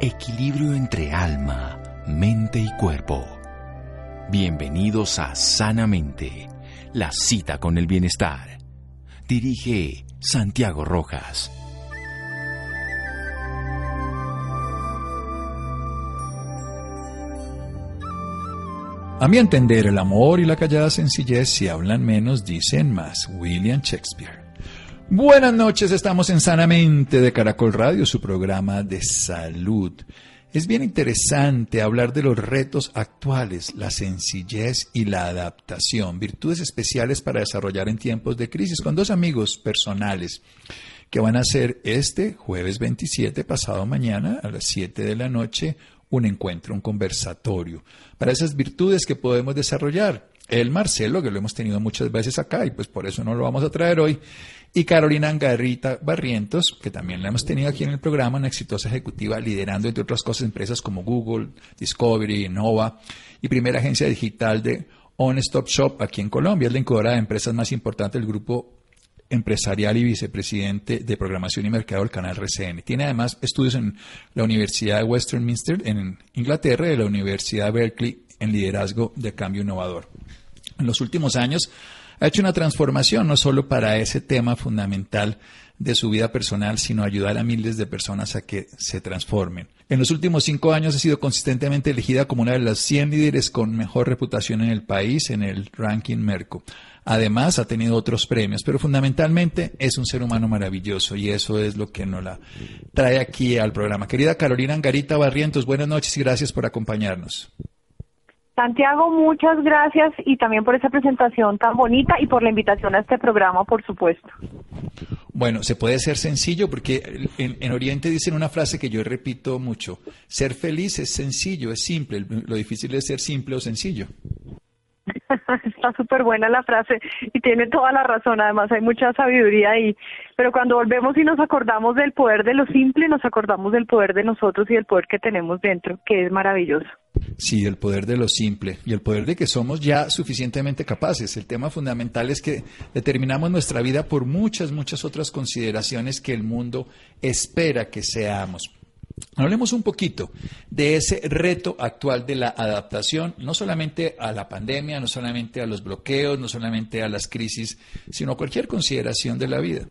Equilibrio entre alma, mente y cuerpo. Bienvenidos a Sanamente, la cita con el bienestar. Dirige Santiago Rojas. A mi entender, el amor y la callada sencillez, si hablan menos, dicen más. William Shakespeare. Buenas noches, estamos en Sanamente de Caracol Radio, su programa de salud. Es bien interesante hablar de los retos actuales, la sencillez y la adaptación, virtudes especiales para desarrollar en tiempos de crisis, con dos amigos personales que van a hacer este jueves 27, pasado mañana, a las 7 de la noche, un encuentro, un conversatorio, para esas virtudes que podemos desarrollar. El Marcelo, que lo hemos tenido muchas veces acá y pues por eso no lo vamos a traer hoy, y Carolina Angarrita Barrientos, que también la hemos tenido aquí en el programa, una exitosa ejecutiva liderando, entre otras cosas, empresas como Google, Discovery, Nova y primera agencia digital de On Stop Shop aquí en Colombia. Es la incubadora de empresas más importante del grupo empresarial y vicepresidente de programación y mercado del canal RCN. Tiene además estudios en la Universidad de Westminster en Inglaterra y la Universidad de Berkeley en liderazgo de cambio innovador. En los últimos años ha hecho una transformación no solo para ese tema fundamental de su vida personal, sino ayudar a miles de personas a que se transformen. En los últimos cinco años ha sido consistentemente elegida como una de las 100 líderes con mejor reputación en el país en el ranking Merco. Además, ha tenido otros premios, pero fundamentalmente es un ser humano maravilloso y eso es lo que nos la trae aquí al programa. Querida Carolina Angarita Barrientos, buenas noches y gracias por acompañarnos. Santiago, muchas gracias y también por esa presentación tan bonita y por la invitación a este programa, por supuesto. Bueno, se puede ser sencillo porque en, en, Oriente dicen una frase que yo repito mucho, ser feliz es sencillo, es simple, lo difícil es ser simple o sencillo. Está súper buena la frase y tiene toda la razón. Además, hay mucha sabiduría ahí. Pero cuando volvemos y nos acordamos del poder de lo simple, nos acordamos del poder de nosotros y del poder que tenemos dentro, que es maravilloso. Sí, el poder de lo simple y el poder de que somos ya suficientemente capaces. El tema fundamental es que determinamos nuestra vida por muchas, muchas otras consideraciones que el mundo espera que seamos. Hablemos un poquito de ese reto actual de la adaptación, no solamente a la pandemia, no solamente a los bloqueos, no solamente a las crisis, sino a cualquier consideración de la vida.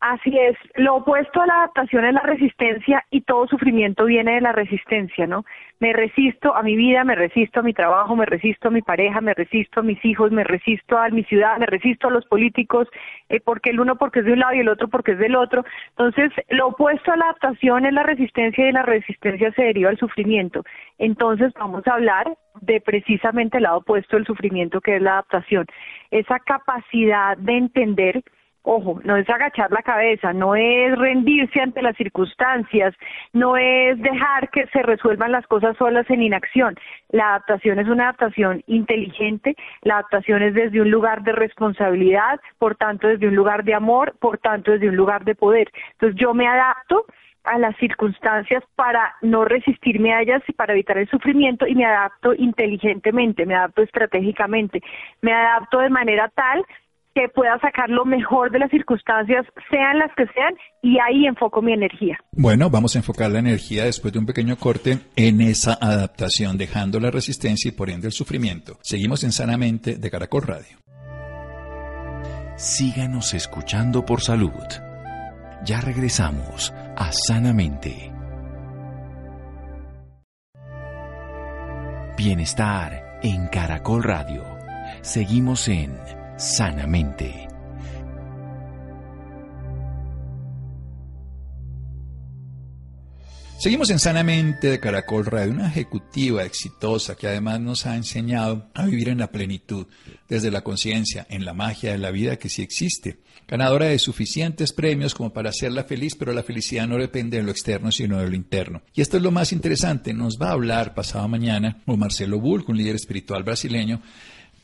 Así es, lo opuesto a la adaptación es la resistencia y todo sufrimiento viene de la resistencia, ¿no? Me resisto a mi vida, me resisto a mi trabajo, me resisto a mi pareja, me resisto a mis hijos, me resisto a mi ciudad, me resisto a los políticos, eh, porque el uno porque es de un lado y el otro porque es del otro. Entonces, lo opuesto a la adaptación es la resistencia y la resistencia se deriva al sufrimiento. Entonces, vamos a hablar de precisamente el lado opuesto del sufrimiento que es la adaptación. Esa capacidad de entender Ojo, no es agachar la cabeza, no es rendirse ante las circunstancias, no es dejar que se resuelvan las cosas solas en inacción. La adaptación es una adaptación inteligente, la adaptación es desde un lugar de responsabilidad, por tanto desde un lugar de amor, por tanto desde un lugar de poder. Entonces yo me adapto a las circunstancias para no resistirme a ellas y para evitar el sufrimiento y me adapto inteligentemente, me adapto estratégicamente, me adapto de manera tal que pueda sacar lo mejor de las circunstancias, sean las que sean, y ahí enfoco mi energía. Bueno, vamos a enfocar la energía después de un pequeño corte en esa adaptación, dejando la resistencia y por ende el sufrimiento. Seguimos en Sanamente de Caracol Radio. Síganos escuchando por salud. Ya regresamos a Sanamente. Bienestar en Caracol Radio. Seguimos en sanamente. Seguimos en Sanamente de Caracol Radio, una ejecutiva exitosa que además nos ha enseñado a vivir en la plenitud, desde la conciencia, en la magia de la vida que sí existe. Ganadora de suficientes premios como para hacerla feliz, pero la felicidad no depende de lo externo, sino de lo interno. Y esto es lo más interesante, nos va a hablar pasado mañana con Marcelo Bull, un líder espiritual brasileño,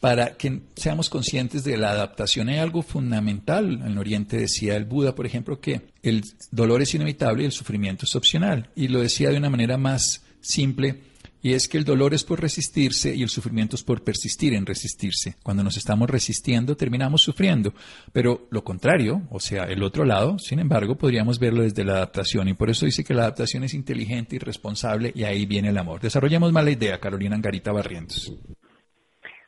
para que seamos conscientes de la adaptación. Hay algo fundamental. En el Oriente decía el Buda, por ejemplo, que el dolor es inevitable y el sufrimiento es opcional. Y lo decía de una manera más simple y es que el dolor es por resistirse y el sufrimiento es por persistir en resistirse. Cuando nos estamos resistiendo terminamos sufriendo, pero lo contrario, o sea, el otro lado, sin embargo, podríamos verlo desde la adaptación y por eso dice que la adaptación es inteligente y responsable y ahí viene el amor. Desarrollemos más la idea, Carolina Angarita Barrientos.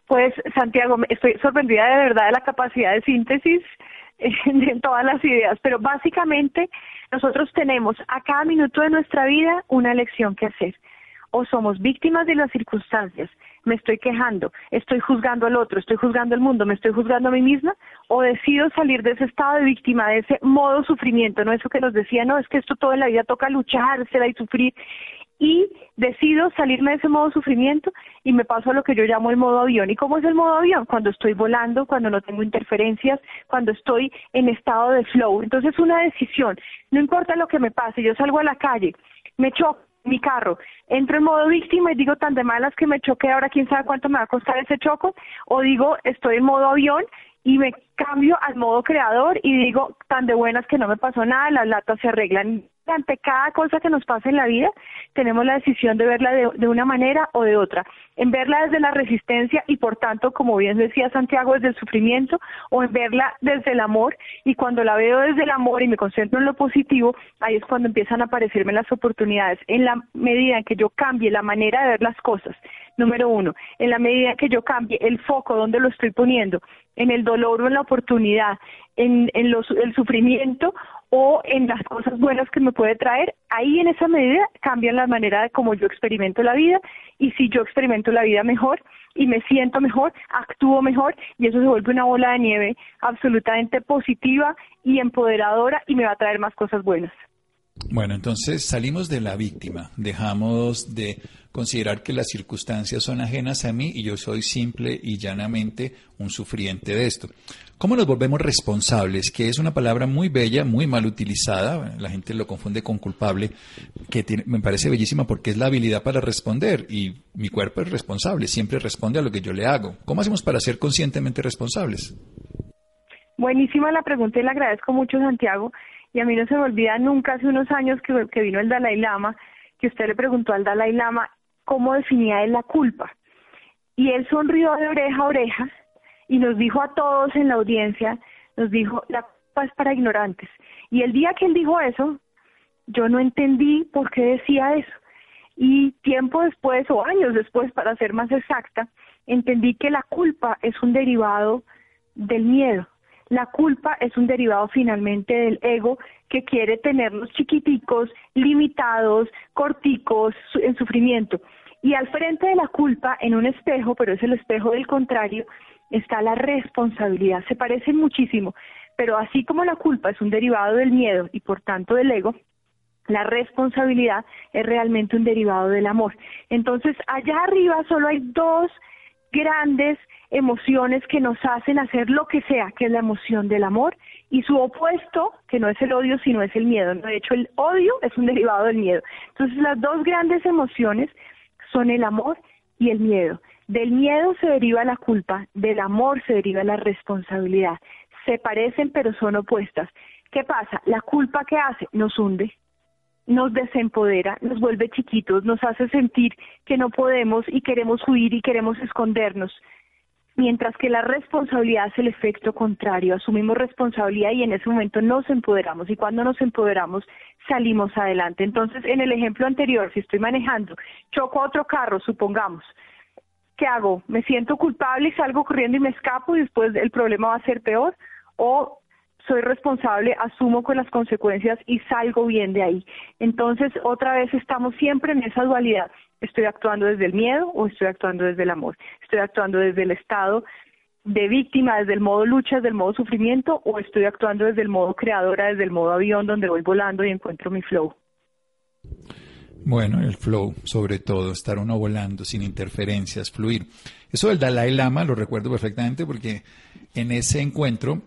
Pues Santiago, estoy sorprendida de verdad de la capacidad de síntesis en todas las ideas, pero básicamente nosotros tenemos a cada minuto de nuestra vida una lección que hacer. O somos víctimas de las circunstancias, me estoy quejando, estoy juzgando al otro, estoy juzgando al mundo, me estoy juzgando a mí misma, o decido salir de ese estado de víctima, de ese modo sufrimiento, no eso que nos decía, no, es que esto todo en la vida toca luchársela y sufrir, y decido salirme de ese modo sufrimiento y me paso a lo que yo llamo el modo avión. ¿Y cómo es el modo avión? Cuando estoy volando, cuando no tengo interferencias, cuando estoy en estado de flow. Entonces una decisión, no importa lo que me pase, yo salgo a la calle, me choco mi carro, entro en modo víctima y digo tan de malas que me choqué, ahora quién sabe cuánto me va a costar ese choco, o digo estoy en modo avión y me cambio al modo creador y digo tan de buenas que no me pasó nada, las latas se arreglan ante cada cosa que nos pasa en la vida, tenemos la decisión de verla de, una manera o de otra, en verla desde la resistencia y por tanto, como bien decía Santiago, desde el sufrimiento, o en verla desde el amor, y cuando la veo desde el amor y me concentro en lo positivo, ahí es cuando empiezan a aparecerme las oportunidades, en la medida en que yo cambie la manera de ver las cosas, número uno, en la medida en que yo cambie el foco donde lo estoy poniendo, en el dolor o en la oportunidad, en, en el sufrimiento o en las cosas buenas que me puede traer, ahí en esa medida cambian la manera de cómo yo experimento la vida y si yo experimento la vida mejor y me siento mejor, actúo mejor y eso se vuelve una bola de nieve absolutamente positiva y empoderadora y me va a traer más cosas buenas. Bueno, entonces salimos de la víctima, dejamos de considerar que las circunstancias son ajenas a mí y yo soy simple y llanamente un sufriente de esto. ¿Cómo nos volvemos responsables? Que es una palabra muy bella, muy mal utilizada, la gente lo confunde con culpable, que me parece bellísima porque es la habilidad para responder y mi cuerpo es responsable, siempre responde a lo que yo le hago. ¿Cómo hacemos para ser conscientemente responsables? Buenísima la pregunta y le agradezco mucho, Santiago. Y a mí no se me olvida nunca hace unos años que, vino el Dalai Lama, que usted le preguntó al Dalai Lama cómo definía él la culpa. Y él sonrió de oreja a oreja y nos dijo a todos en la audiencia, nos dijo, la culpa es para ignorantes. Y el día que él dijo eso, yo no entendí por qué decía eso. Y tiempo después, o años después, para ser más exacta, entendí que la culpa es un derivado del miedo. La culpa es un derivado finalmente del ego que quiere tenernos chiquiticos, limitados, corticos, en sufrimiento. Y al frente de la culpa, en un espejo, pero es el espejo del contrario, está la responsabilidad. Se parecen muchísimo, pero así como la culpa es un derivado del miedo y por tanto del ego, la responsabilidad es realmente un derivado del amor. Entonces, allá arriba solo hay dos grandes emociones que nos hacen hacer lo que sea, que es la emoción del amor, y su opuesto, que no es el odio, sino es el miedo. De hecho, el odio es un derivado del miedo. Entonces, las dos grandes emociones son el amor y el miedo. Del miedo se deriva la culpa, del amor se deriva la responsabilidad. Se parecen, pero son opuestas. ¿Qué pasa? La culpa que hace nos hunde, nos desempodera, nos vuelve chiquitos, nos hace sentir que no podemos y queremos huir y queremos escondernos. Mientras que la responsabilidad es el efecto contrario, asumimos responsabilidad y en ese momento nos empoderamos y cuando nos empoderamos salimos adelante. Entonces, en el ejemplo anterior, si estoy manejando, choco a otro carro, supongamos, ¿qué hago? ¿Me siento culpable y salgo corriendo y me escapo y después el problema va a ser peor? ¿O soy responsable, asumo con las consecuencias y salgo bien de ahí. Entonces, otra vez estamos siempre en esa dualidad. ¿Estoy actuando desde el miedo o estoy actuando desde el amor? ¿Estoy actuando desde el estado de víctima, desde el modo lucha, desde el modo sufrimiento o estoy actuando desde el modo creadora, desde el modo avión donde voy volando y encuentro mi flow? Bueno, el flow, sobre todo, estar uno volando sin interferencias, fluir. Eso del Dalai Lama lo recuerdo perfectamente porque en ese encuentro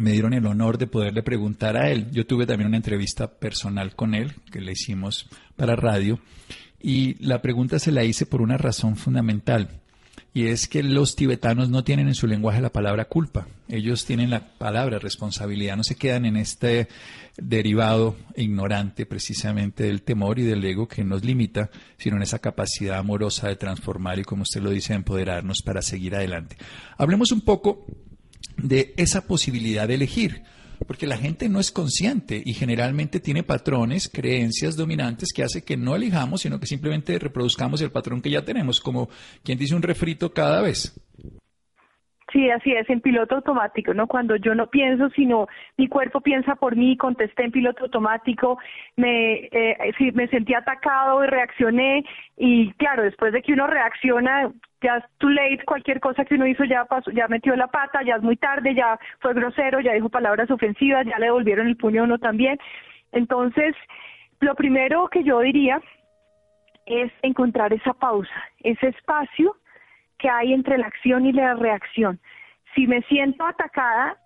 me dieron el honor de poderle preguntar a él. Yo tuve también una entrevista personal con él que le hicimos para radio y la pregunta se la hice por una razón fundamental. y es que los tibetanos no tienen en su lenguaje la palabra culpa. Ellos tienen la palabra responsabilidad, no se quedan en este derivado ignorante precisamente del temor y del ego que nos limita, sino en esa capacidad amorosa de transformar y, como usted lo dice, empoderarnos para seguir adelante. Hablemos un poco de esa posibilidad de elegir porque la gente no es consciente y generalmente tiene patrones, creencias dominantes que hace que no elijamos, sino que simplemente reproduzcamos el patrón que ya tenemos, como quien dice un refrito cada vez. Sí, así es, en piloto automático, ¿no? Cuando yo no pienso, sino mi cuerpo piensa por mí, contesté en piloto automático, me, eh, me sentí atacado y reaccioné, y claro, después de que uno reacciona, ya es too late, cualquier cosa que uno hizo ya pasó, ya metió la pata, ya es muy tarde, ya fue grosero, ya dijo palabras ofensivas, ya le devolvieron el puño a uno también. Entonces, lo primero que yo diría es encontrar esa pausa, ese espacio que hay entre la acción y la reacción. Si me siento atacada,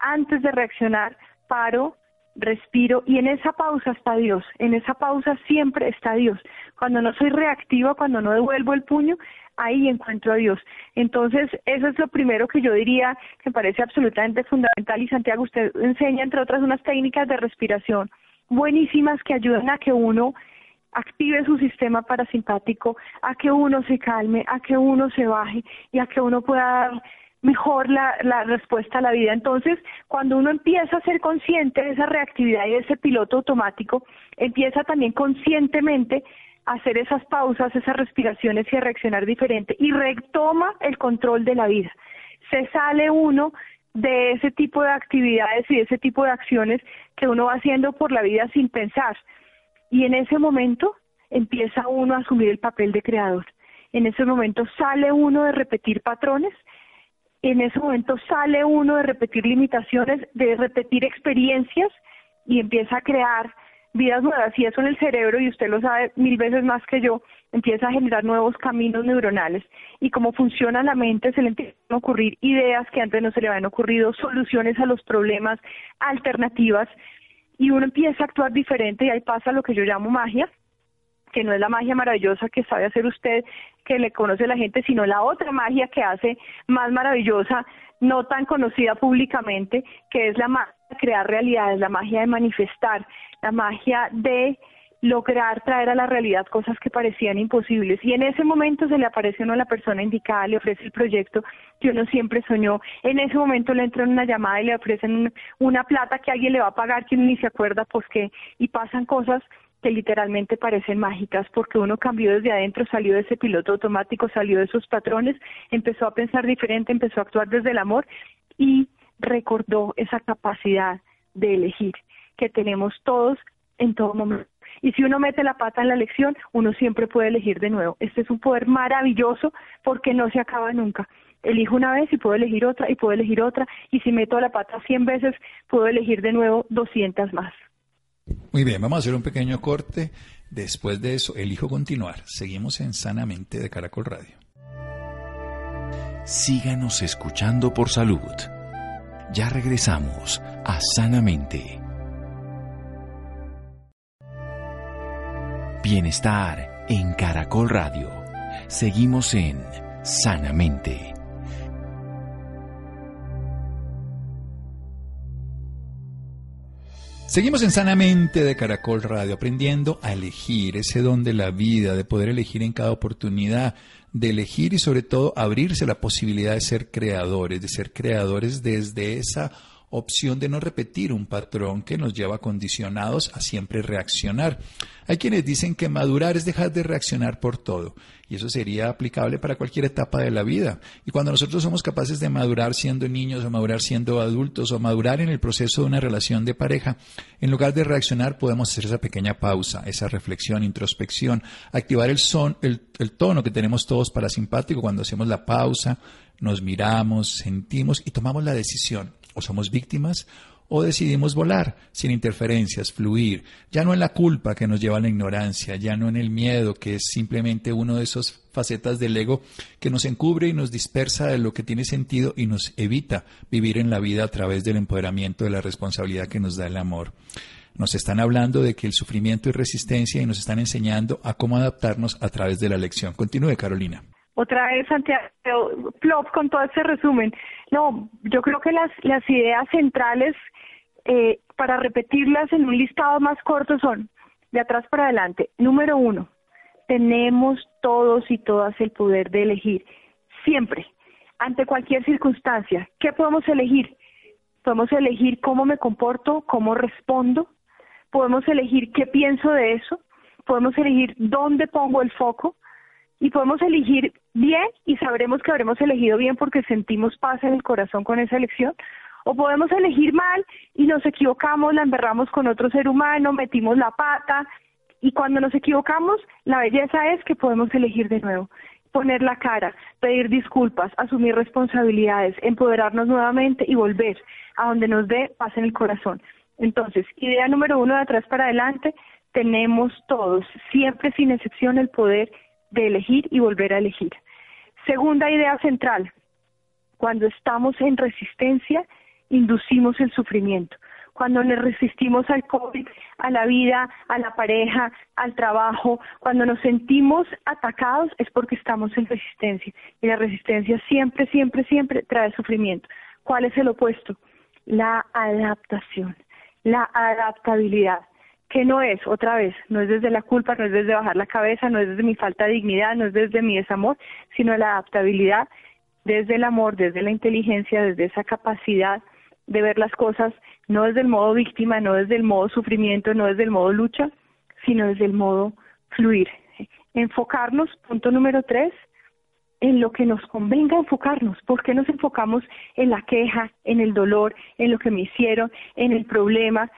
antes de reaccionar, paro, respiro y en esa pausa está Dios, en esa pausa siempre está Dios. Cuando no soy reactiva, cuando no devuelvo el puño, ahí encuentro a Dios. Entonces, eso es lo primero que yo diría que parece absolutamente fundamental y Santiago, usted enseña, entre otras, unas técnicas de respiración buenísimas que ayudan a que uno active su sistema parasimpático, a que uno se calme, a que uno se baje y a que uno pueda dar mejor la, respuesta a la vida. Entonces, cuando uno empieza a ser consciente de esa reactividad y de ese piloto automático, empieza también conscientemente a hacer esas pausas, esas respiraciones y a reaccionar diferente y retoma el control de la vida. Se sale uno de ese tipo de actividades y de ese tipo de acciones que uno va haciendo por la vida sin pensar. Y en ese momento empieza uno a asumir el papel de creador. En ese momento sale uno de repetir patrones en ese momento sale uno de repetir limitaciones, de repetir experiencias y empieza a crear vidas nuevas. Y eso en el cerebro, y usted lo sabe mil veces más que yo, empieza a generar nuevos caminos neuronales. Y como funciona la mente, se le empiezan a ocurrir ideas que antes no se le habían ocurrido, soluciones a los problemas, alternativas. Y uno empieza a actuar diferente y ahí pasa lo que yo llamo magia, que no es la magia maravillosa que sabe hacer usted, que le conoce la gente, sino la otra magia que hace más maravillosa, no tan conocida públicamente, que es la magia de crear realidades, la magia de manifestar, la magia de lograr traer a la realidad cosas que parecían imposibles. Y en ese momento se le aparece a la persona indicada, le ofrece el proyecto que uno siempre soñó. En ese momento le entra una llamada y le ofrecen una plata que alguien le va a pagar que uno ni se acuerda pues qué, y pasan cosas que literalmente parecen mágicas porque uno cambió desde adentro, salió de ese piloto automático, salió de esos patrones, empezó a pensar diferente, empezó a actuar desde el amor y recordó esa capacidad de elegir que tenemos todos en todo momento. Y si uno mete la pata en la elección, uno siempre puede elegir de nuevo. Este es un poder maravilloso porque no se acaba nunca. Elijo una vez y puedo elegir otra y puedo elegir otra. Y si meto la pata 100 veces, puedo elegir de nuevo 200 más. Muy bien, vamos a hacer un pequeño corte. Después de eso, elijo continuar. Seguimos en Sanamente de Caracol Radio. Síganos escuchando por salud. Ya regresamos a Sanamente. Bienestar en Caracol Radio. Seguimos en Sanamente. Seguimos en Sanamente de Caracol Radio, aprendiendo a elegir ese don de la vida, de poder elegir en cada oportunidad, de elegir y sobre todo abrirse la posibilidad de ser creadores, de ser creadores desde esa opción de no repetir un patrón que nos lleva condicionados a siempre reaccionar. Hay quienes dicen que madurar es dejar de reaccionar por todo, y eso sería aplicable para cualquier etapa de la vida. Y cuando nosotros somos capaces de madurar siendo niños o madurar siendo adultos o madurar en el proceso de una relación de pareja, en lugar de reaccionar podemos hacer esa pequeña pausa, esa reflexión, introspección, activar el son, el, tono que tenemos todos para simpático cuando hacemos la pausa, nos miramos, sentimos y tomamos la decisión o somos víctimas o decidimos volar sin interferencias, fluir, ya no en la culpa que nos lleva a la ignorancia, ya no en el miedo, que es simplemente uno de esos facetas del ego que nos encubre y nos dispersa de lo que tiene sentido y nos evita vivir en la vida a través del empoderamiento de la responsabilidad que nos da el amor. Nos están hablando de que el sufrimiento es resistencia y nos están enseñando a cómo adaptarnos a través de la lección. Continúe, Carolina. Otra vez, Santiago, plop con todo ese resumen. No, yo creo que las, las ideas centrales, eh, para repetirlas en un listado más corto, son de atrás para adelante. Número uno, tenemos todos y todas el poder de elegir, siempre, ante cualquier circunstancia. ¿Qué podemos elegir? Podemos elegir cómo me comporto, cómo respondo, podemos elegir qué pienso de eso, podemos elegir dónde pongo el foco y podemos elegir bien y sabremos que habremos elegido bien porque sentimos paz en el corazón con esa elección. O podemos elegir mal y nos equivocamos, la emberramos con otro ser humano, metimos la pata y cuando nos equivocamos, la belleza es que podemos elegir de nuevo, poner la cara, pedir disculpas, asumir responsabilidades, empoderarnos nuevamente y volver a donde nos dé paz en el corazón. Entonces, idea número uno de atrás para adelante, tenemos todos, siempre sin excepción, el poder de elegir y volver a elegir. Segunda idea central, cuando estamos en resistencia, inducimos el sufrimiento. Cuando le resistimos al COVID, a la vida, a la pareja, al trabajo, cuando nos sentimos atacados es porque estamos en resistencia. Y la resistencia siempre, siempre, siempre trae sufrimiento. ¿Cuál es el opuesto? La adaptación, la adaptabilidad que no es, otra vez, no es desde la culpa, no es desde bajar la cabeza, no es desde mi falta de dignidad, no es desde mi desamor, sino la adaptabilidad desde el amor, desde la inteligencia, desde esa capacidad de ver las cosas, no desde el modo víctima, no desde el modo sufrimiento, no desde el modo lucha, sino desde el modo fluir. Enfocarnos, punto número tres, en lo que nos convenga enfocarnos. ¿Por qué nos enfocamos en la queja, en el dolor, en lo que me hicieron, en el problema?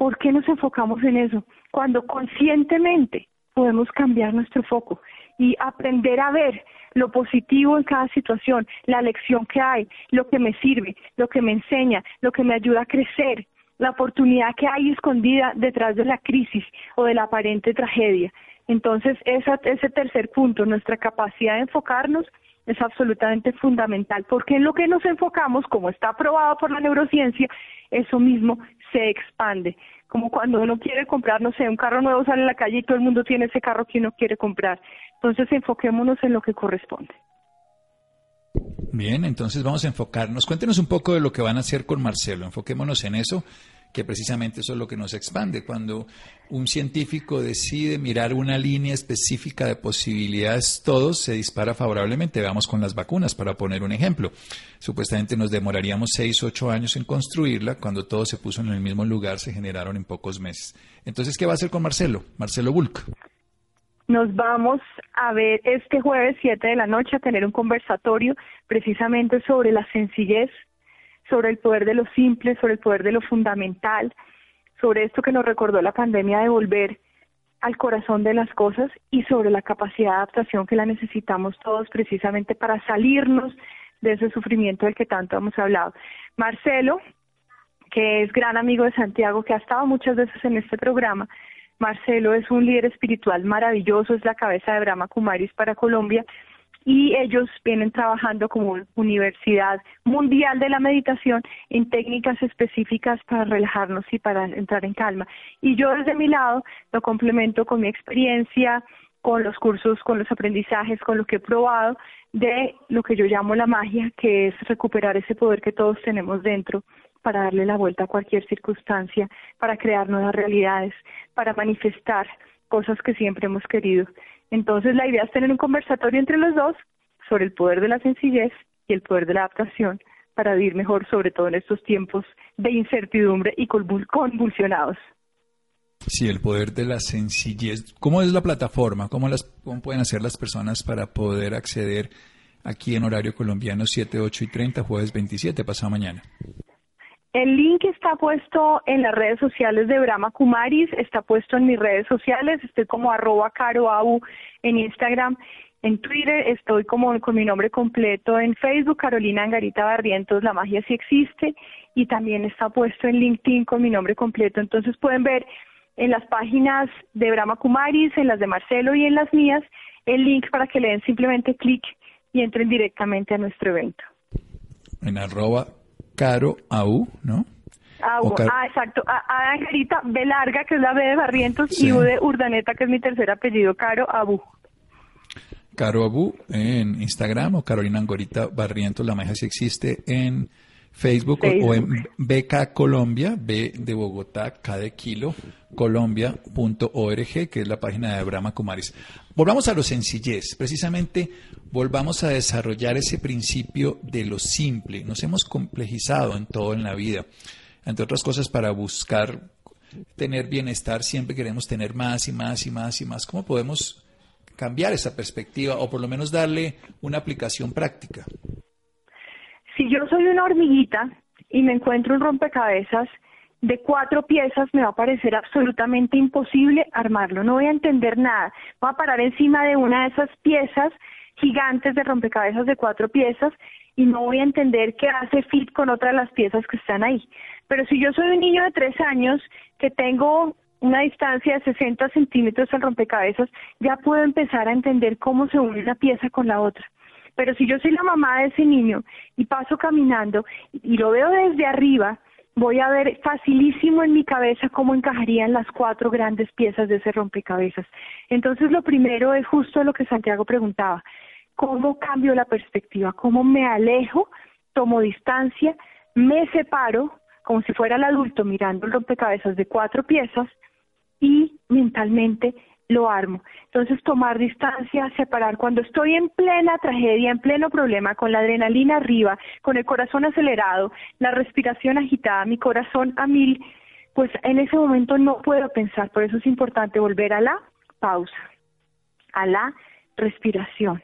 ¿Por qué nos enfocamos en eso? Cuando conscientemente podemos cambiar nuestro foco y aprender a ver lo positivo en cada situación, la lección que hay, lo que me sirve, lo que me enseña, lo que me ayuda a crecer, la oportunidad que hay escondida detrás de la crisis o de la aparente tragedia. Entonces, ese tercer punto, nuestra capacidad de enfocarnos es absolutamente fundamental, porque en lo que nos enfocamos, como está aprobado por la neurociencia, eso mismo se expande. Como cuando uno quiere comprar, no sé, un carro nuevo sale a la calle y todo el mundo tiene ese carro que uno quiere comprar. Entonces enfoquémonos en lo que corresponde. Bien, entonces vamos a enfocarnos. Cuéntenos un poco de lo que van a hacer con Marcelo. Enfoquémonos en eso que precisamente eso es lo que nos expande. Cuando un científico decide mirar una línea específica de posibilidades, todo se dispara favorablemente. Veamos con las vacunas, para poner un ejemplo. Supuestamente nos demoraríamos seis, ocho años en construirla. Cuando todo se puso en el mismo lugar, se generaron en pocos meses. Entonces, ¿qué va a hacer con Marcelo? Marcelo Bulk. Nos vamos a ver este jueves 7 de la noche a tener un conversatorio precisamente sobre la sencillez sobre el poder de lo simple, sobre el poder de lo fundamental, sobre esto que nos recordó la pandemia de volver al corazón de las cosas y sobre la capacidad de adaptación que la necesitamos todos precisamente para salirnos de ese sufrimiento del que tanto hemos hablado. Marcelo, que es gran amigo de Santiago, que ha estado muchas veces en este programa, Marcelo es un líder espiritual maravilloso, es la cabeza de Brahma Kumaris para Colombia y ellos vienen trabajando como Universidad Mundial de la Meditación en técnicas específicas para relajarnos y para entrar en calma. Y yo desde mi lado lo complemento con mi experiencia, con los cursos, con los aprendizajes, con lo que he probado de lo que yo llamo la magia, que es recuperar ese poder que todos tenemos dentro para darle la vuelta a cualquier circunstancia, para crear nuevas realidades, para manifestar cosas que siempre hemos querido. Entonces la idea es tener un conversatorio entre los dos sobre el poder de la sencillez y el poder de la adaptación para vivir mejor, sobre todo en estos tiempos de incertidumbre y convulsionados. Sí, el poder de la sencillez. ¿Cómo es la plataforma? ¿Cómo, las, ¿Cómo pueden hacer las personas para poder acceder aquí en horario colombiano 7, 8 y 30, jueves 27, pasado mañana? El link está puesto en las redes sociales de Brahma Kumaris, está puesto en mis redes sociales, estoy como arroba caroabu en Instagram, en Twitter, estoy como con mi nombre completo en Facebook, Carolina Angarita Barrientos, La Magia sí existe, y también está puesto en LinkedIn con mi nombre completo, entonces pueden ver en las páginas de Brahma Kumaris, en las de Marcelo y en las mías, el link para que le den simplemente clic y entren directamente a nuestro evento. En arroba Caro Au, ¿no? Au, ah, exacto. A, a, Angelita B larga, que es la B de Barrientos, y U de Urdaneta, que es mi tercer apellido, Caro Abu. Caro Abu en Instagram o Carolina Angorita Barrientos, la magia si existe en Facebook, o en BK Colombia, B de Bogotá, K de Kilo, Colombia.org, que es la página de Brahma Kumaris. Volvamos a lo sencillez, precisamente volvamos a desarrollar ese principio de lo simple. Nos hemos complejizado en todo en la vida, entre otras cosas para buscar tener bienestar, siempre queremos tener más y más y más y más. ¿Cómo podemos cambiar esa perspectiva o por lo menos darle una aplicación práctica? Si yo soy una hormiguita y me encuentro un rompecabezas de cuatro piezas, me va a parecer absolutamente imposible armarlo. No voy a entender nada. Voy a parar encima de una de esas piezas gigantes de rompecabezas de cuatro piezas y no voy a entender qué hace fit con otra de las piezas que están ahí. Pero si yo soy un niño de tres años que tengo una distancia de 60 centímetros al rompecabezas, ya puedo empezar a entender cómo se une una pieza con la otra. Pero si yo soy la mamá de ese niño y paso caminando y lo veo desde arriba, voy a ver facilísimo en mi cabeza cómo encajarían las cuatro grandes piezas de ese rompecabezas. Entonces lo primero es justo lo que Santiago preguntaba, ¿cómo cambio la perspectiva? ¿Cómo me alejo, tomo distancia, me separo, como si fuera el adulto mirando el rompecabezas de cuatro piezas y mentalmente lo armo. Entonces, tomar distancia, separar. Cuando estoy en plena tragedia, en pleno problema, con la adrenalina arriba, con el corazón acelerado, la respiración agitada, mi corazón a mil, pues en ese momento no puedo pensar. Por eso es importante volver a la pausa, a la respiración,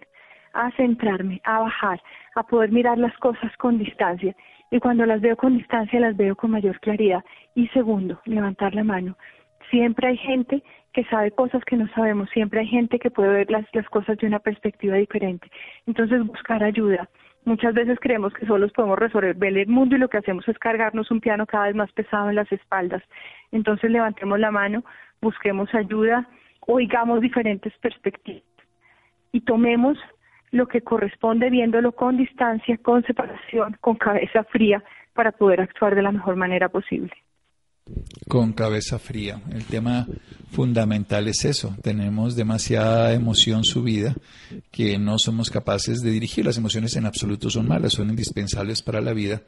a centrarme, a bajar, a poder mirar las cosas con distancia. Y cuando las veo con distancia, las veo con mayor claridad. Y segundo, levantar la mano. Siempre hay gente que sabe cosas que no sabemos, siempre hay gente que puede ver las, cosas de una perspectiva diferente. Entonces, buscar ayuda. Muchas veces creemos que solos podemos resolver el mundo y lo que hacemos es cargarnos un piano cada vez más pesado en las espaldas. Entonces, levantemos la mano, busquemos ayuda, oigamos diferentes perspectivas y tomemos lo que corresponde viéndolo con distancia, con separación, con cabeza fría, para poder actuar de la mejor manera posible. Con cabeza fría. El tema fundamental es eso. Tenemos demasiada emoción subida que no somos capaces de dirigir. Las emociones en absoluto son malas, son indispensables para la vida.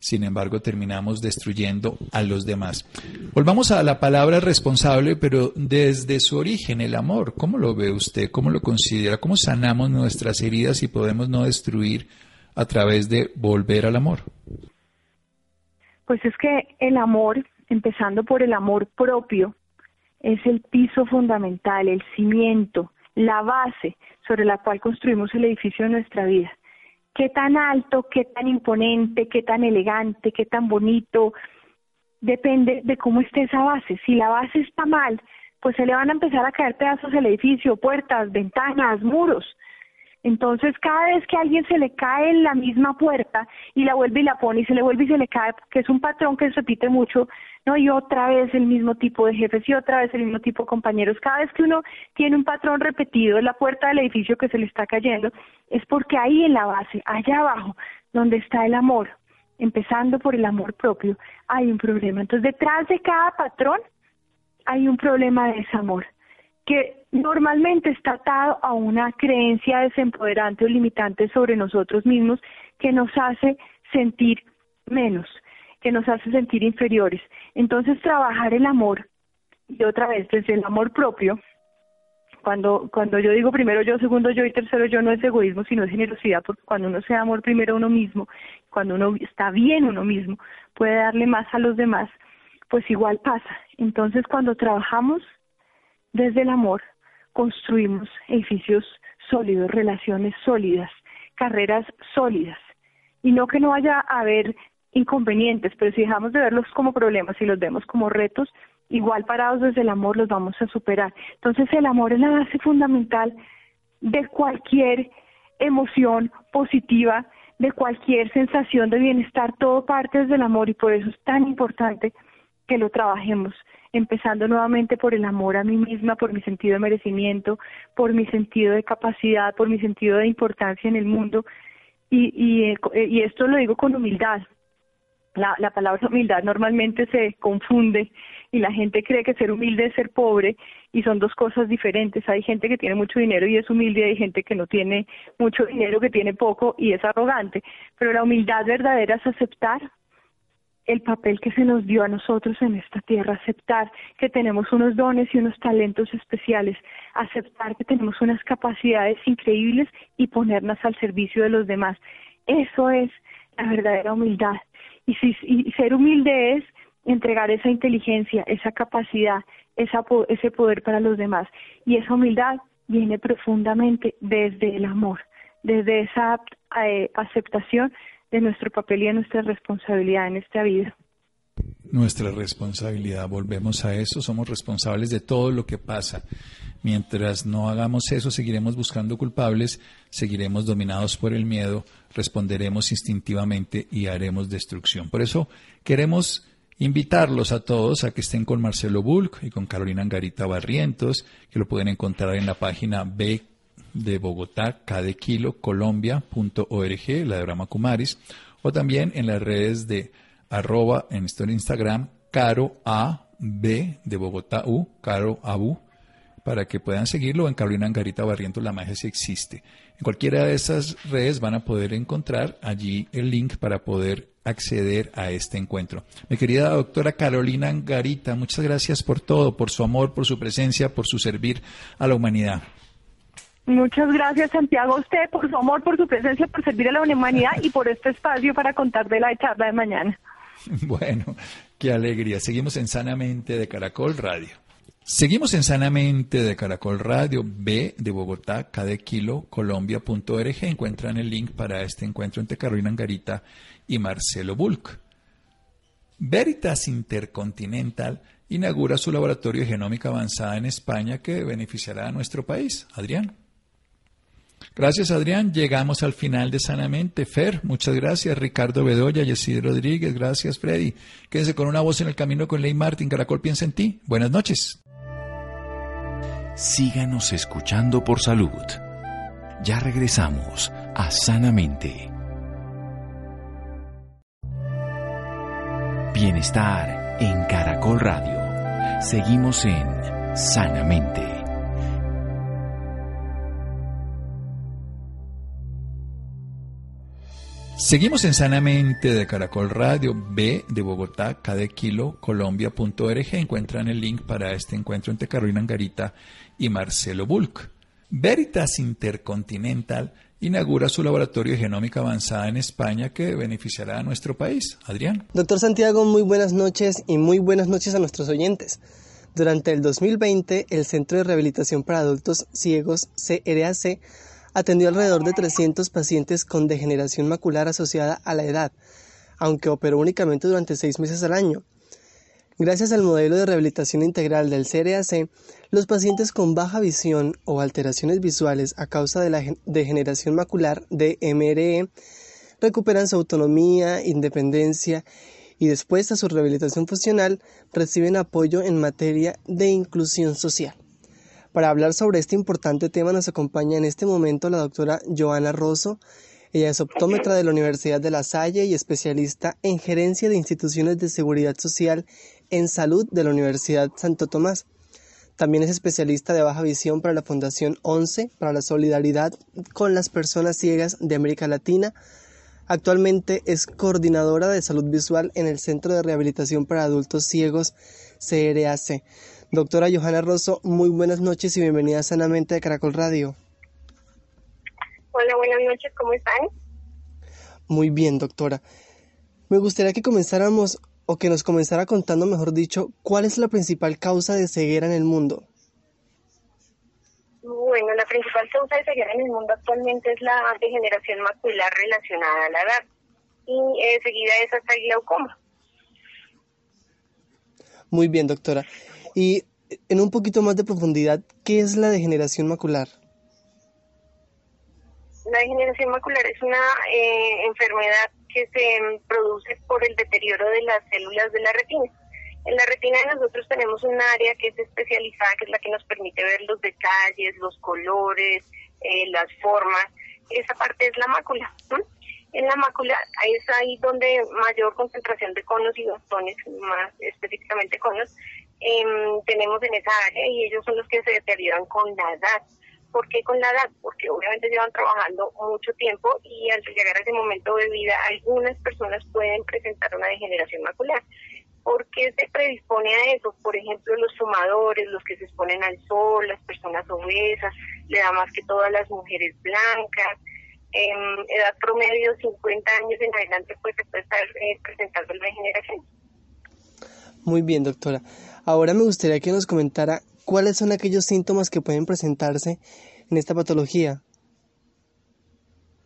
Sin embargo, terminamos destruyendo a los demás. Volvamos a la palabra responsable, pero desde su origen, el amor. ¿Cómo lo ve usted? ¿Cómo lo considera? ¿Cómo sanamos nuestras heridas y podemos no destruir a través de volver al amor? Pues es que el amor empezando por el amor propio, es el piso fundamental, el cimiento, la base sobre la cual construimos el edificio de nuestra vida. Qué tan alto, qué tan imponente, qué tan elegante, qué tan bonito, depende de cómo esté esa base. Si la base está mal, pues se le van a empezar a caer pedazos del edificio, puertas, ventanas, muros. Entonces, cada vez que a alguien se le cae en la misma puerta y la vuelve y la pone y se le vuelve y se le cae, que es un patrón que se repite mucho, ¿no? Y otra vez el mismo tipo de jefes y otra vez el mismo tipo de compañeros. Cada vez que uno tiene un patrón repetido en la puerta del edificio que se le está cayendo, es porque ahí en la base, allá abajo, donde está el amor, empezando por el amor propio, hay un problema. Entonces, detrás de cada patrón hay un problema de desamor que normalmente está atado a una creencia desempoderante o limitante sobre nosotros mismos que nos hace sentir menos, que nos hace sentir inferiores. Entonces, trabajar el amor, y otra vez, desde el amor propio, cuando, cuando yo digo primero yo, segundo yo y tercero yo, no es egoísmo, sino es generosidad, porque cuando uno se da amor primero a uno mismo, cuando uno está bien uno mismo, puede darle más a los demás, pues igual pasa. Entonces, cuando trabajamos desde el amor construimos edificios sólidos, relaciones sólidas, carreras sólidas. Y no que no vaya a haber inconvenientes, pero si dejamos de verlos como problemas y los vemos como retos, igual parados desde el amor los vamos a superar. Entonces el amor es la base fundamental de cualquier emoción positiva, de cualquier sensación de bienestar, todo parte desde el amor y por eso es tan importante que lo trabajemos empezando nuevamente por el amor a mí misma, por mi sentido de merecimiento, por mi sentido de capacidad, por mi sentido de importancia en el mundo. Y, y, eh, y esto lo digo con humildad, La, la palabra humildad normalmente se confunde y la gente cree que ser humilde es ser pobre y son dos cosas diferentes. Hay gente que tiene mucho dinero y es humilde y hay gente que no tiene mucho dinero, que tiene poco y es arrogante. Pero la humildad verdadera es aceptar el papel que se nos dio a nosotros en esta tierra, aceptar que tenemos unos dones y unos talentos especiales, aceptar que tenemos unas capacidades increíbles y ponernos al servicio de los demás. Eso es la verdadera humildad. Y, y ser humilde es entregar esa inteligencia, esa capacidad, esa, ese poder para los demás. Y esa humildad viene profundamente desde el amor, desde esa eh, aceptación de nuestro papel y de nuestra responsabilidad en esta vida. Nuestra responsabilidad, volvemos a eso, somos responsables de todo lo que pasa. Mientras no hagamos eso, seguiremos buscando culpables, seguiremos dominados por el miedo, responderemos instintivamente y haremos destrucción. Por eso queremos invitarlos a todos a que estén con Marcelo Bulk y con Carolina Angarita Barrientos, que lo pueden encontrar en la página B de Bogotá, cada kilo, colombia.org, la de Brahma Kumaris, o también en las redes de arroba en Instagram, caro a b de Bogotá u, caro abu, para que puedan seguirlo en Carolina Angarita Barrientos, la magia si existe. En cualquiera de esas redes van a poder encontrar allí el link para poder acceder a este encuentro. Mi querida doctora Carolina Angarita, muchas gracias por todo, por su amor, por su presencia, por su servir a la humanidad. Muchas gracias, Santiago, a usted por su amor, por su presencia, por servir a la humanidad y por este espacio para contar de la charla de mañana. Bueno, qué alegría. Seguimos en Sanamente de Caracol Radio. Seguimos en Sanamente de Caracol Radio B de Bogotá, cada kilo, colombia.org. Encuentran el link para este encuentro entre Carolina Angarita y Marcelo Bulk. Veritas Intercontinental inaugura su laboratorio de genómica avanzada en España que beneficiará a nuestro país. Adrián. Gracias, Adrián. Llegamos al final de Sanamente. Fer, muchas gracias. Ricardo Bedoya, Yesid Rodríguez, gracias, Freddy. Quédense con una voz en el camino con Ley Martín. Caracol piensa en ti. Buenas noches. Síganos escuchando por salud. Ya regresamos a Sanamente. Bienestar en Caracol Radio. Seguimos en Sanamente. Seguimos en Sanamente de Caracol Radio B de Bogotá, kilo, colombia.org. Encuentran el link para este encuentro entre Carolina Angarita y Marcelo Bulk. Veritas Intercontinental inaugura su laboratorio de genómica avanzada en España que beneficiará a nuestro país. Adrián. Doctor Santiago, muy buenas noches y muy buenas noches a nuestros oyentes. Durante el 2020, el Centro de Rehabilitación para Adultos Ciegos, CRAC, atendió alrededor de 300 pacientes con degeneración macular asociada a la edad, aunque operó únicamente durante seis meses al año. Gracias al modelo de rehabilitación integral del CRAC, los pacientes con baja visión o alteraciones visuales a causa de la degeneración macular de MRE recuperan su autonomía, independencia y después de su rehabilitación funcional reciben apoyo en materia de inclusión social. Para hablar sobre este importante tema nos acompaña en este momento la doctora Joana Rosso. Ella es optómetra de la Universidad de La Salle y especialista en gerencia de instituciones de seguridad social en salud de la Universidad Santo Tomás. También es especialista de baja visión para la Fundación 11 para la solidaridad con las personas ciegas de América Latina. Actualmente es coordinadora de salud visual en el Centro de Rehabilitación para Adultos Ciegos CRAC. Doctora Johanna Rosso, muy buenas noches y bienvenida Sanamente de Caracol Radio. Hola, buenas noches, ¿cómo están? Muy bien, doctora. Me gustaría que comenzáramos, o que nos comenzara contando, mejor dicho, cuál es la principal causa de ceguera en el mundo. Bueno, la principal causa de ceguera en el mundo actualmente es la degeneración macular relacionada a la edad y eh, seguida es hasta el glaucoma. Muy bien, doctora. Y en un poquito más de profundidad, ¿qué es la degeneración macular? La degeneración macular es una eh, enfermedad que se produce por el deterioro de las células de la retina. En la retina nosotros tenemos un área que es especializada, que es la que nos permite ver los detalles, los colores, eh, las formas. Esa parte es la mácula. En la mácula es ahí donde mayor concentración de conos y bastones, más específicamente conos, em, tenemos en esa área y ellos son los que se deterioran con la edad. ¿Por qué con la edad? Porque obviamente llevan trabajando mucho tiempo y al llegar a ese momento de vida algunas personas pueden presentar una degeneración macular. ¿Por qué se predispone a eso? Por ejemplo, los fumadores, los que se exponen al sol, las personas obesas, le da más que todas las mujeres blancas, en edad promedio 50 años en adelante pues se puede estar eh, presentando la degeneración. Muy bien, doctora. Ahora me gustaría que nos comentara cuáles son aquellos síntomas que pueden presentarse en esta patología.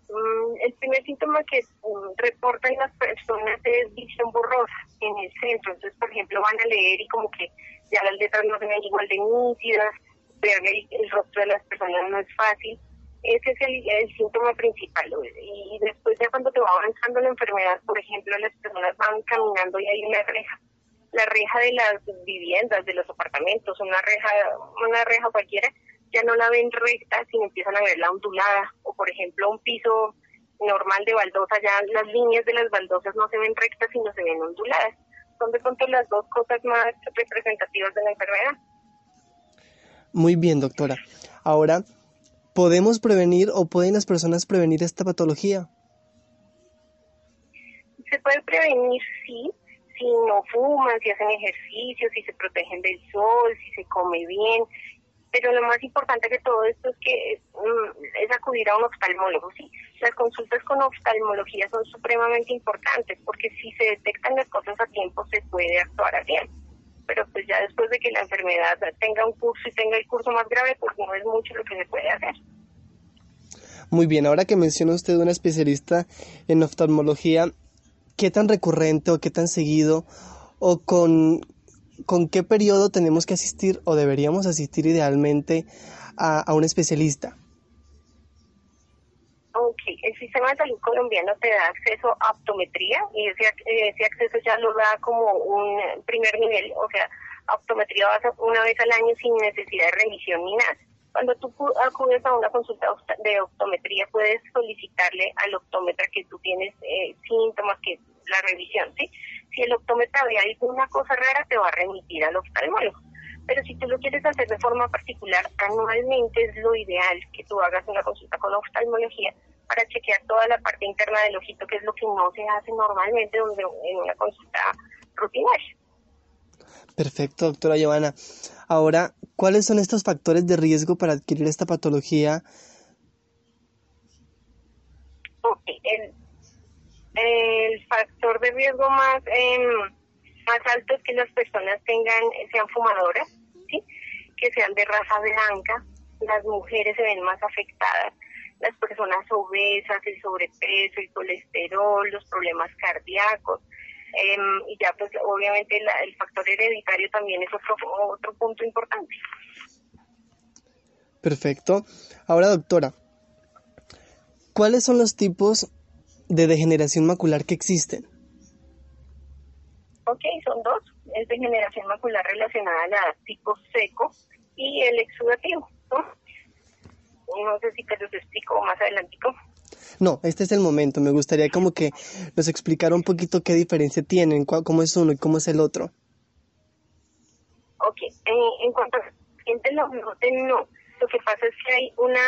Mm, el primer síntoma que mm, reportan las personas es visión borrosa en el centro. Entonces, por ejemplo, van a leer y como que ya las letras no se ven igual de nítidas, ver el rostro de las personas no es fácil ese es el, síntoma principal. Y después ya cuando te va avanzando la enfermedad, por ejemplo, las personas van caminando y hay una reja. La reja de las viviendas, de los apartamentos, una reja, una reja cualquiera, ya no la ven recta, sino empiezan a verla ondulada. O por ejemplo, un piso normal de baldosa, ya las líneas de las baldosas no se ven rectas, sino se ven onduladas. Son de pronto las dos cosas más representativas de la enfermedad. Muy bien, doctora. Ahora, ¿Podemos prevenir o pueden las personas prevenir esta patología? Se puede prevenir, sí, si no fuman, si hacen ejercicio, si se protegen del sol, si se come bien. Pero lo más importante de todo esto es que mm, es acudir a un oftalmólogo. ¿sí? Las consultas con oftalmología son supremamente importantes porque si se detectan las cosas a tiempo se puede actuar a tiempo pero pues ya después de que la enfermedad tenga un curso y tenga el curso más grave, pues no es mucho lo que se puede hacer. Muy bien, ahora que menciona usted una especialista en oftalmología, ¿qué tan recurrente o qué tan seguido o con, con qué periodo tenemos que asistir o deberíamos asistir idealmente a, a un especialista? Ok, el sistema de salud colombiano te da acceso a optometría y ese, ese acceso ya lo da como un primer nivel, o sea, optometría vas una vez al año sin necesidad de remisión ni nada. Cuando tú acudes a una consulta de optometría, puedes solicitarle al optómetra que tú tienes eh, síntomas, que la revisión, ¿sí? Si el optómetra ve alguna cosa rara, te va a remitir al oftalmólogo. Pero si tú lo quieres hacer de forma particular, anualmente es lo ideal que tú hagas una consulta con oftalmología para chequear toda la parte interna del ojito, que es lo que no se hace normalmente donde, en una consulta rutinaria. Perfecto, doctora Giovanna. Ahora, ¿cuáles son estos factores de riesgo para adquirir esta patología? el, el factor de riesgo más, eh, más alto es que las personas tengan sean fumadoras, que sean de raza blanca, las mujeres se ven más afectadas, las personas obesas, el sobrepeso, el colesterol, los problemas cardíacos, Em, y ya pues obviamente el factor hereditario también es otro, otro punto importante. Perfecto. Ahora doctora, ¿cuáles son los tipos de degeneración macular que existen? Ok, son dos. Es degeneración macular relacionada a la tipo seco y el exudativo. ¿no? no sé si te los explico más adelante. No, este es el momento. Me gustaría como que nos explicara un poquito qué diferencia tienen, cómo es uno y cómo es el otro. Ok, en cuanto a gente no, no, lo que pasa es que hay una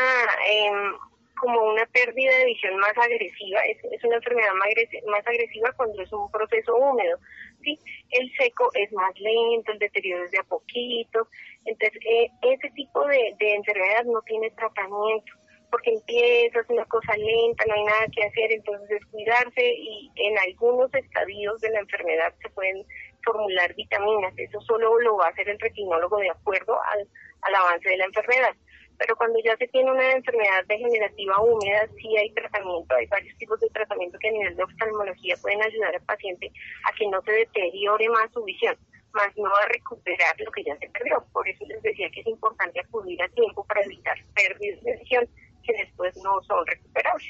em, como una pérdida de visión más agresiva, es, es una enfermedad más, más agresiva cuando es un proceso húmedo. ¿sí? El seco es más lento, el deterioro es de a poquito, entonces eh, ese tipo de, de enfermedad no tiene tratamiento porque empieza, es una cosa lenta, no hay nada que hacer, entonces es cuidarse y en algunos estadios de la enfermedad se pueden formular vitaminas, eso solo lo va a hacer el retinólogo de acuerdo al, al avance de la enfermedad. Pero cuando ya se tiene una enfermedad degenerativa húmeda, sí hay tratamiento, hay varios tipos de tratamiento que a nivel de oftalmología pueden ayudar al paciente a que no se deteriore más su visión, más no a recuperar lo que ya se perdió. Por eso les decía que es importante acudir a tiempo para evitar pérdidas de visión que después no son recuperables.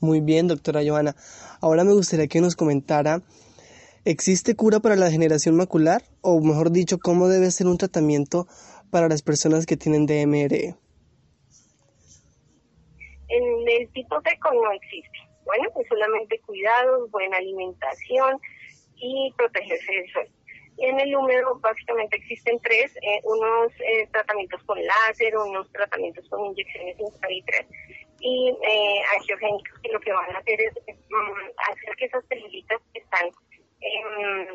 Muy bien, doctora Joana. Ahora me gustaría que nos comentara, ¿existe cura para la degeneración macular? O mejor dicho, ¿cómo debe ser un tratamiento para las personas que tienen DMRE? En el tipo seco no existe. Bueno, pues solamente cuidados, buena alimentación y protegerse del sol. En el húmedo básicamente existen tres, eh, unos eh, tratamientos con láser, unos tratamientos con inyecciones intravitreales y eh, angiogénicos que lo que van a hacer es mm, hacer que esas celulitas que están em,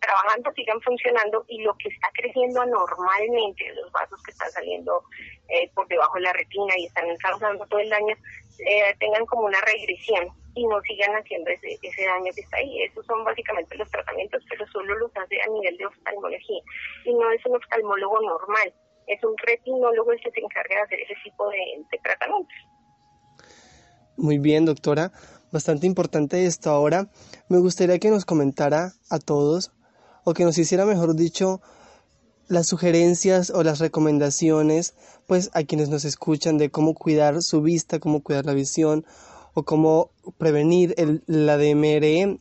trabajando sigan funcionando y lo que está creciendo anormalmente, los vasos que están saliendo eh, por debajo de la retina y están causando todo el daño, tengan como una regresión y no sigan haciendo ese, ese daño que está ahí. Esos son básicamente los tratamientos, pero solo los hace a nivel de oftalmología y no es un oftalmólogo normal, es un retinólogo el que se encarga de hacer ese tipo de, de tratamientos. Muy bien, doctora. Bastante importante esto. Ahora, me gustaría que nos comentara a todos o que nos hiciera, mejor dicho, las sugerencias o las recomendaciones, pues a quienes nos escuchan de cómo cuidar su vista, cómo cuidar la visión o cómo prevenir el, la DMRE.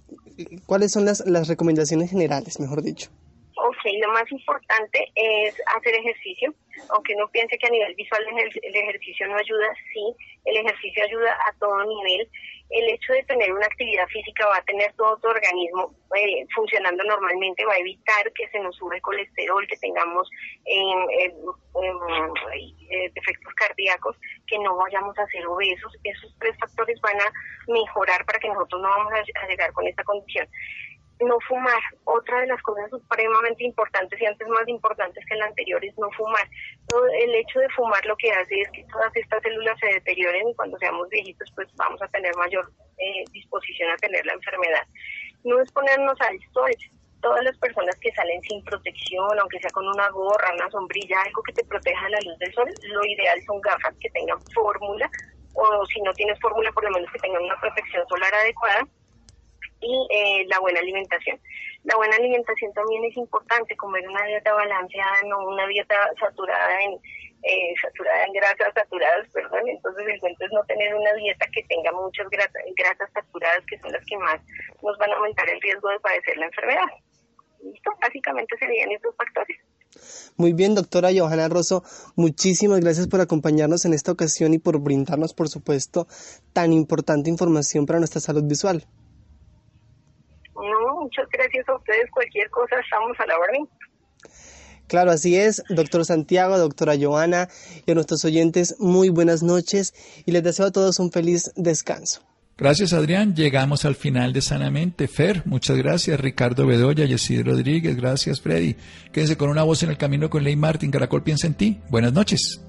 ¿Cuáles son las, las recomendaciones generales, mejor dicho? Ok, lo más importante es hacer ejercicio. Aunque uno piense que a nivel visual el ejercicio no ayuda, sí, el ejercicio ayuda a todo nivel el hecho de tener una actividad física va a tener todo tu organismo eh, funcionando normalmente, va a evitar que se nos sube colesterol, que tengamos eh, defectos cardíacos, que no vayamos a ser obesos. Esos tres factores van a mejorar para que nosotros no vamos a llegar con esta condición no fumar. Otra de las cosas supremamente importantes y antes más importantes que la anterior es no fumar. El hecho de fumar lo que hace es que todas estas células se deterioren y cuando seamos viejitos pues vamos a tener mayor eh, disposición a tener la enfermedad. No es ponernos al sol. Todas las personas que salen sin protección, aunque sea con una gorra, una sombrilla, algo que te proteja de la luz del sol, lo ideal son gafas que tengan fórmula o si no tienes fórmula por lo menos que tengan una protección solar adecuada y eh, la buena alimentación. La buena alimentación también es importante, comer una dieta balanceada, no una dieta saturada en eh, saturada en grasas saturadas, perdón, entonces el cuento es no tener una dieta que tenga muchas grasas, saturadas que son las que más nos van a aumentar el riesgo de padecer la enfermedad. Listo, básicamente serían estos factores. Muy bien, doctora Johanna Rosso, muchísimas gracias por acompañarnos en esta ocasión y por brindarnos, por supuesto, tan importante información para nuestra salud visual. No, muchas gracias a ustedes. Cualquier cosa, estamos a la orden. Claro, así es, doctor Santiago, doctora Joana y a nuestros oyentes, muy buenas noches y les deseo a todos un feliz descanso. Gracias, Adrián. Llegamos al final de Sanamente. Fer, muchas gracias. Ricardo Bedoya, Yesid Rodríguez, gracias, Freddy. Quédense con una voz en el camino con Ley Martin. Caracol piensa en ti. Buenas noches.